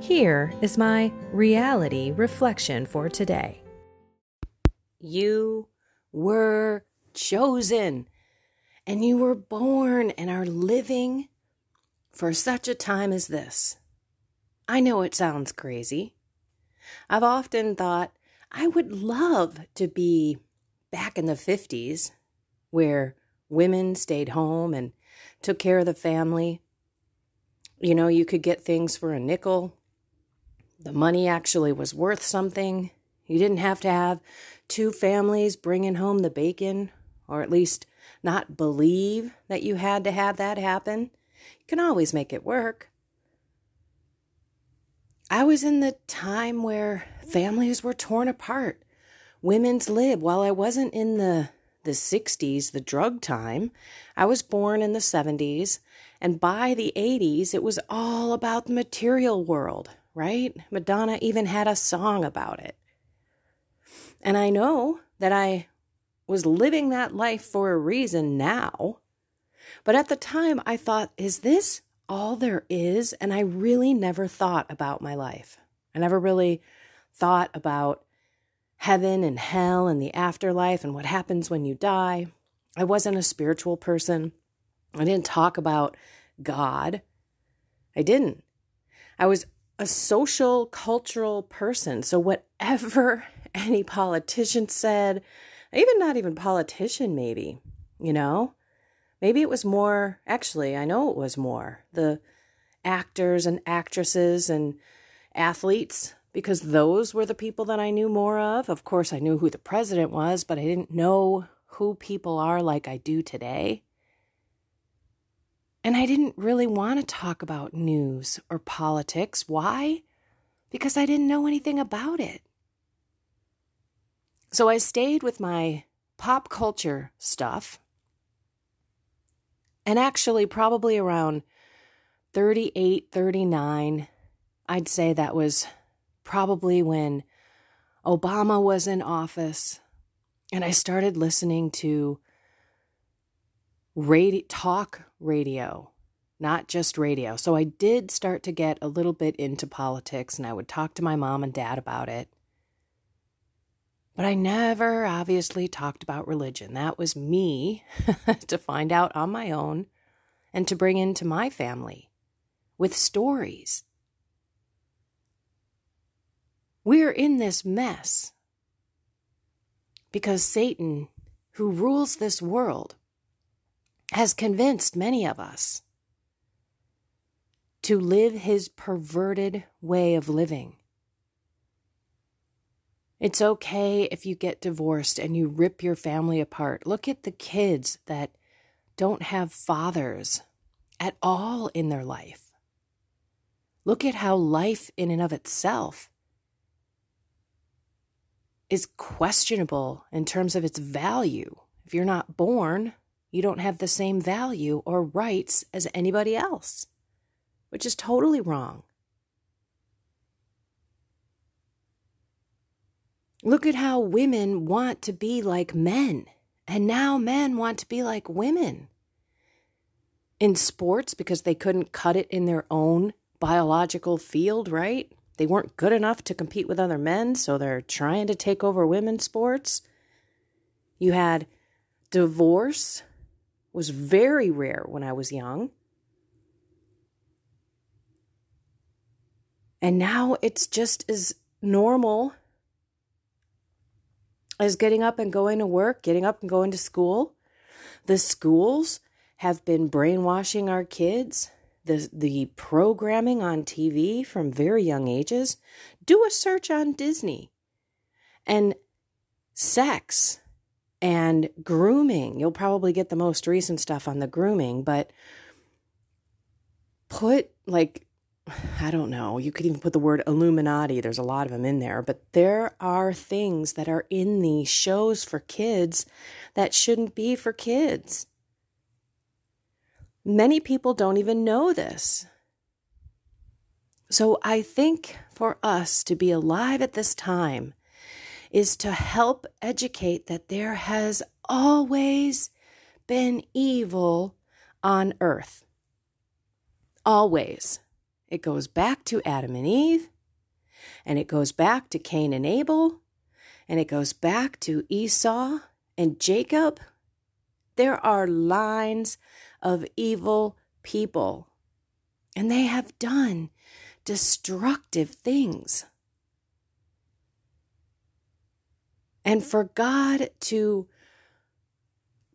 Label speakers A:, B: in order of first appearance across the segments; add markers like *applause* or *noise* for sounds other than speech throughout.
A: Here is my reality reflection for today. You were chosen, and you were born and are living for such a time as this. I know it sounds crazy. I've often thought I would love to be back in the 50s where women stayed home and took care of the family. You know, you could get things for a nickel the money actually was worth something. You didn't have to have two families bringing home the bacon, or at least not believe that you had to have that happen. You can always make it work. I was in the time where families were torn apart. Women's lib, while I wasn't in the the 60s, the drug time. I was born in the 70s, and by the 80s, it was all about the material world right? Madonna even had a song about it. And I know that I was living that life for a reason now. But at the time, I thought, is this all there is? And I really never thought about my life. I never really thought about heaven and hell and the afterlife and what happens when you die. I wasn't a spiritual person. I didn't talk about God. I didn't. I was a social, cultural person. So, whatever *laughs* any politician said, even not even politician, maybe, you know, maybe it was more, actually, I know it was more the actors and actresses and athletes because those were the people that I knew more of. Of course, I knew who the president was, but I didn't know who people are like I do today. And I didn't really want to talk about news or politics. Why? Because I didn't know anything about it. So I stayed with my pop culture stuff. And actually, probably around 38, 39, I'd say that was probably when Obama was in office. And I started listening to radio, talk radio, not just radio. So I did start to get a little bit into politics and I would talk to my mom and dad about it. But I never obviously talked about religion. That was me *laughs* to find out on my own and to bring into my family with stories. We're in this mess because Satan, who rules this world, has convinced many of us to live his perverted way of living. It's okay if you get divorced and you rip your family apart. Look at the kids that don't have fathers at all in their life. Look at how life, in and of itself, is questionable in terms of its value. If you're not born, you don't have the same value or rights as anybody else, which is totally wrong. Look at how women want to be like men, and now men want to be like women. In sports, because they couldn't cut it in their own biological field, right? They weren't good enough to compete with other men, so they're trying to take over women's sports. You had divorce was very rare when I was young. And now it's just as normal as getting up and going to work, getting up and going to school. The schools have been brainwashing our kids. The, the programming on TV from very young ages. Do a search on Disney. And sex and grooming. You'll probably get the most recent stuff on the grooming, but put like I don't know, you could even put the word Illuminati. There's a lot of them in there, but there are things that are in these shows for kids that shouldn't be for kids. Many people don't even know this. So I think for us to be alive at this time is to help educate that there has always been evil on earth. Always. It goes back to Adam and Eve, and it goes back to Cain and Abel, and it goes back to Esau and Jacob. There are lines of evil people, and they have done destructive things. And for God to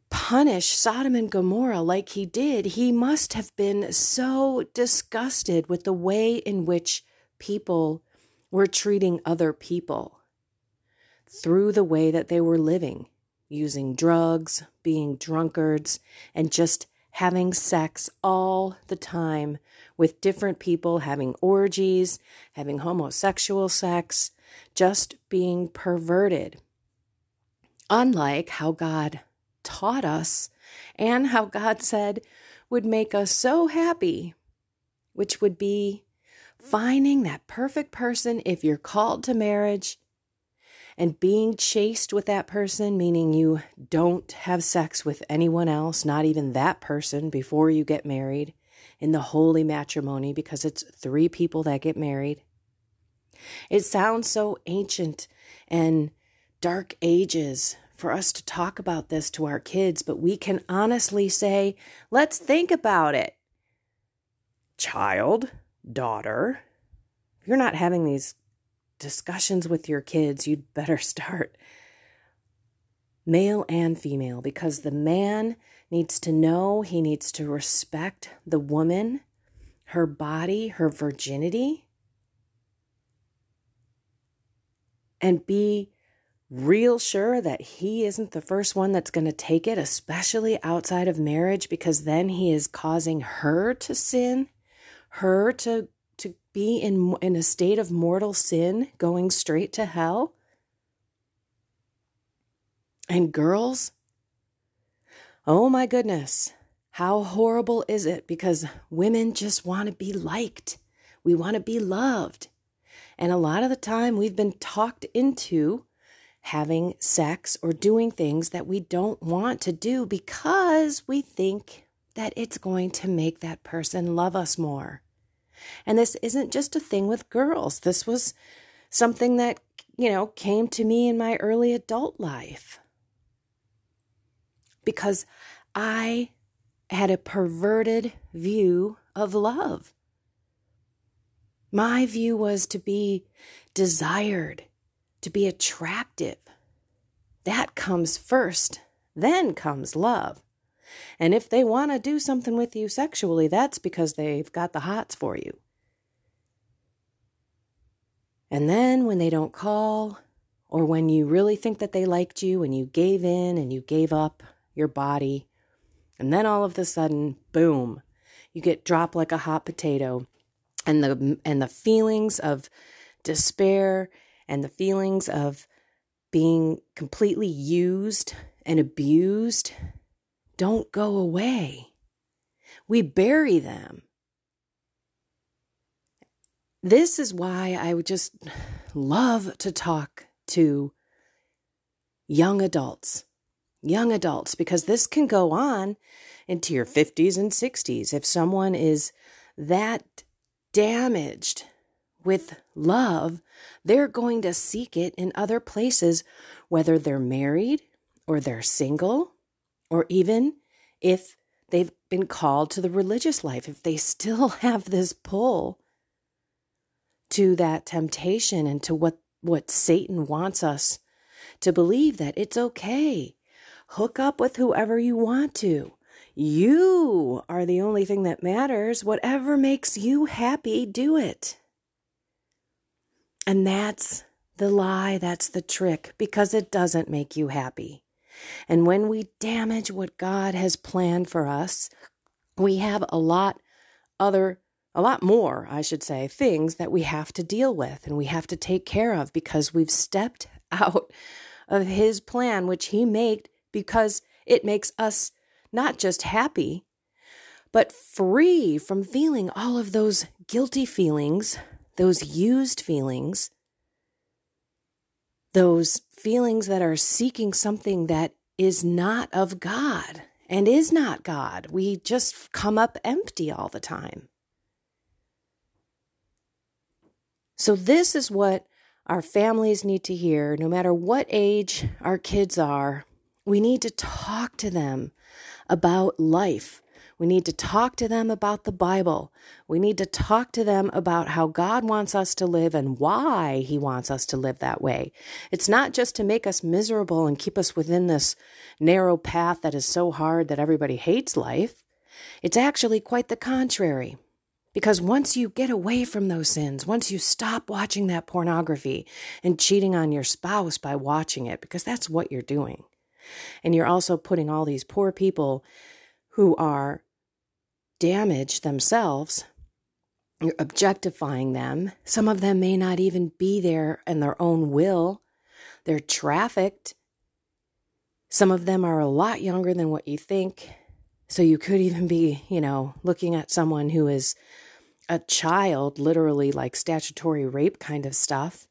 A: punish Sodom and Gomorrah like he did, he must have been so disgusted with the way in which people were treating other people through the way that they were living, using drugs, being drunkards, and just having sex all the time with different people, having orgies, having homosexual sex, just being perverted unlike how God taught us and how God said would make us so happy, which would be finding that perfect person if you're called to marriage and being chaste with that person, meaning you don't have sex with anyone else, not even that person, before you get married in the holy matrimony, because it's three people that get married. It sounds so ancient and dark ages for us to talk about this to our kids, but we can honestly say, let's think about it. Child, daughter, if you're not having these discussions with your kids, you'd better *laughs* start. Male and female, because the man needs to know, he needs to respect the woman, her body, her virginity, and be real sure that he isn't the first one that's going to take it, especially outside of marriage, because then he is causing her to sin, her to to be in in a state of mortal sin, going straight to hell. And girls, oh my goodness, how horrible is it because women just want to be liked. We want to be loved. And a lot of the time we've been talked into having sex or doing things that we don't want to do because we think that it's going to make that person love us more. And this isn't just a thing with girls. This was something that, you know, came to me in my early adult life. Because I had a perverted view of love. My view was to be desired to be attractive. That comes first, then comes love. And if they want to do something with you sexually, that's because they've got the hots for you. And then when they don't call, or when you really think that they liked you and you gave in and you gave up your body, and then all of a sudden, boom, you get dropped like a hot potato. And the and the feelings of despair and the feelings of being completely used and abused don't go away. We bury them. This is why I would just love to talk to young adults, young adults, because this can go on into your 50s and 60s. If someone is that damaged with love, they're going to seek it in other places, whether they're married or they're single, or even if they've been called to the religious life, if they still *laughs* have this pull to that temptation and to what, what Satan wants us to believe that it's okay. Hook up with whoever you want to. You are the only thing that matters. Whatever makes you happy, do it. And that's the lie, that's the trick, because it doesn't make you happy. And when we damage what God has planned for us, we have a lot other a lot more, I should say, things that we have to deal with and we have to take care of because we've stepped *laughs* out of his plan which he made because it makes us not just happy but free from feeling all of those guilty feelings, those used feelings, those feelings that are seeking something that is not of God and is not God. We just come up empty all the time. So, this is what our families need to hear, no matter what age our kids are. We need to talk to them about life we need to talk to them about the Bible. We need to talk to them about how God wants us to live and why He wants us to live that way. It's not just to make us miserable and keep us within this narrow path that is so hard that everybody hates life. It's actually quite the contrary. Because once you get away from those sins, once you stop watching that pornography and cheating on your spouse by watching it, because that's what you're doing, and you're also putting all these poor people who are damage themselves. You're objectifying them. Some of them may not even be there in their own will. They're trafficked. Some of them are a lot younger than what you think. So you could even be, you know, looking at someone who is a child, literally like statutory rape kind of stuff.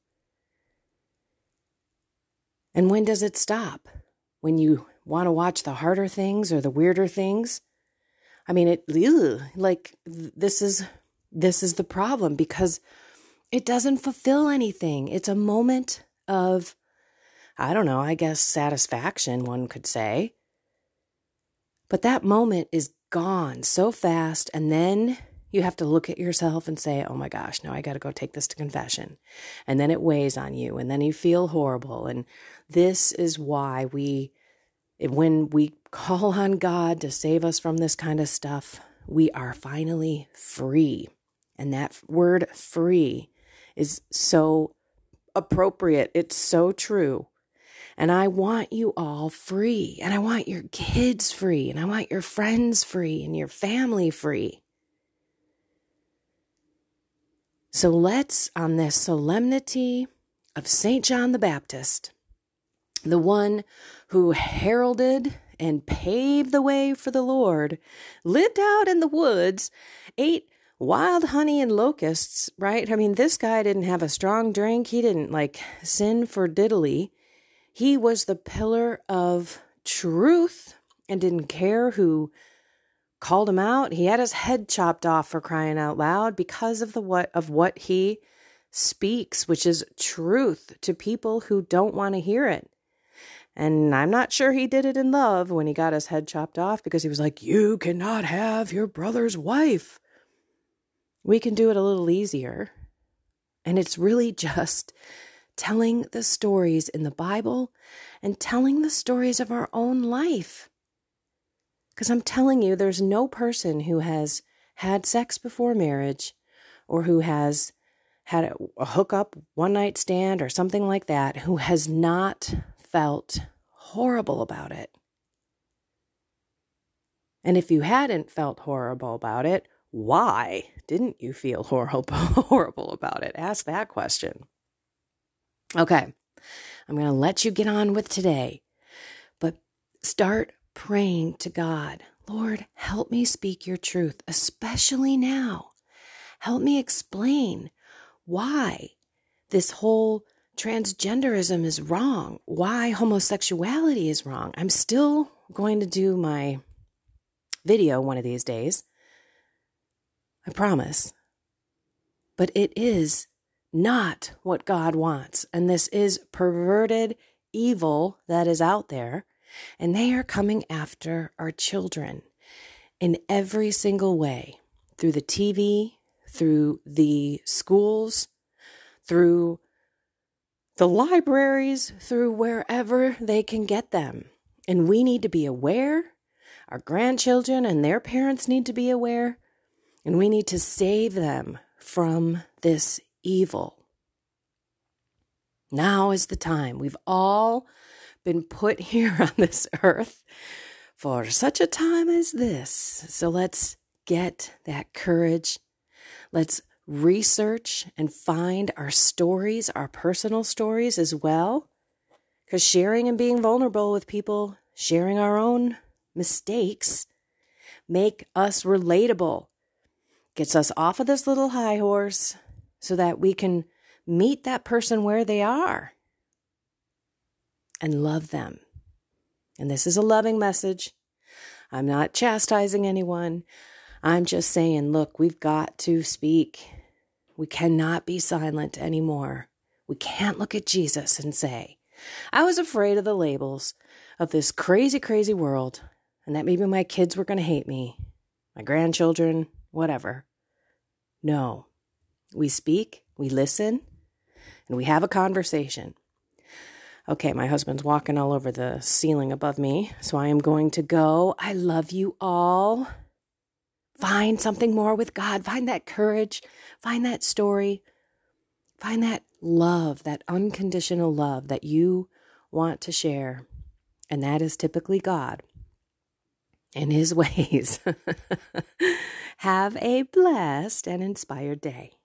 A: And when does it stop? When you want to watch the harder things or the weirder things? I mean, it ugh, like this is this is the problem because it doesn't fulfill anything. It's a moment of I don't know, I guess satisfaction one could say. But that moment is gone so fast and then you have to look at yourself and say, "Oh my gosh, now I got to go take this to confession." And then it weighs on you and then you feel horrible and this is why we when we call on God to save us from this kind of stuff, we are finally free. And that word free is so appropriate. It's so true. And I want you all free. And I want your kids free. And I want your friends free and your family free. So let's, on this solemnity of St. John the Baptist, the one who heralded and paved the way for the Lord, lived out in the woods, ate wild honey and locusts, right? I mean, this guy didn't have a strong drink. He didn't like sin for diddly. He was the pillar of truth and didn't care who called him out. He had his head chopped off for crying out loud because of the what of what he speaks, which is truth to people who don't want to hear it. And I'm not sure he did it in love when he got his head chopped off because he was like, You cannot have your brother's wife. We can do it a little easier. And it's really *laughs* just telling the stories in the Bible and telling the stories of our own life. Because I'm telling you, there's no person who has had sex before marriage or who has had a hookup, one night stand, or something like that who has not felt horrible about it. And if you hadn't felt horrible about it, why didn't you feel *laughs* horrible horrible about it? Ask that question. Okay. I'm going to let you get on with today. But start praying to God. Lord, help me speak your truth, especially now. Help me explain why this whole transgenderism is wrong, why homosexuality is wrong. I'm still going to do my video one of these days. I promise. But it is not what God wants. And this is perverted evil that is out there. And they are coming after our children in every single way through the TV, through the schools, through the libraries, through wherever they can get them. And we need to be aware. Our grandchildren and their parents need to be aware. And we need to save them from this evil. Now is the time. We've all been put *laughs* here on this earth for such a time as this. So let's get that courage. Let's research and find our stories, our personal stories as well. Because sharing and being vulnerable with people, sharing our own mistakes, make us relatable, gets us off of this little high horse so that we can meet that person where they are and love them. And this is a loving message. I'm not chastising anyone. I'm just saying, look, we've got to speak. We cannot be silent anymore. We can't look at Jesus and say, I was afraid of the labels of this crazy, crazy world, and that maybe my kids were going to hate me, my grandchildren, whatever. No. We speak, we listen, and we have a conversation. Okay, my husband's walking all over the ceiling above me, so I am going to go. I love you all. Find something more with God. Find that courage. Find that story. Find that love, that unconditional love that you want to share. And that is typically God and His *laughs* ways. Have a blessed and inspired day.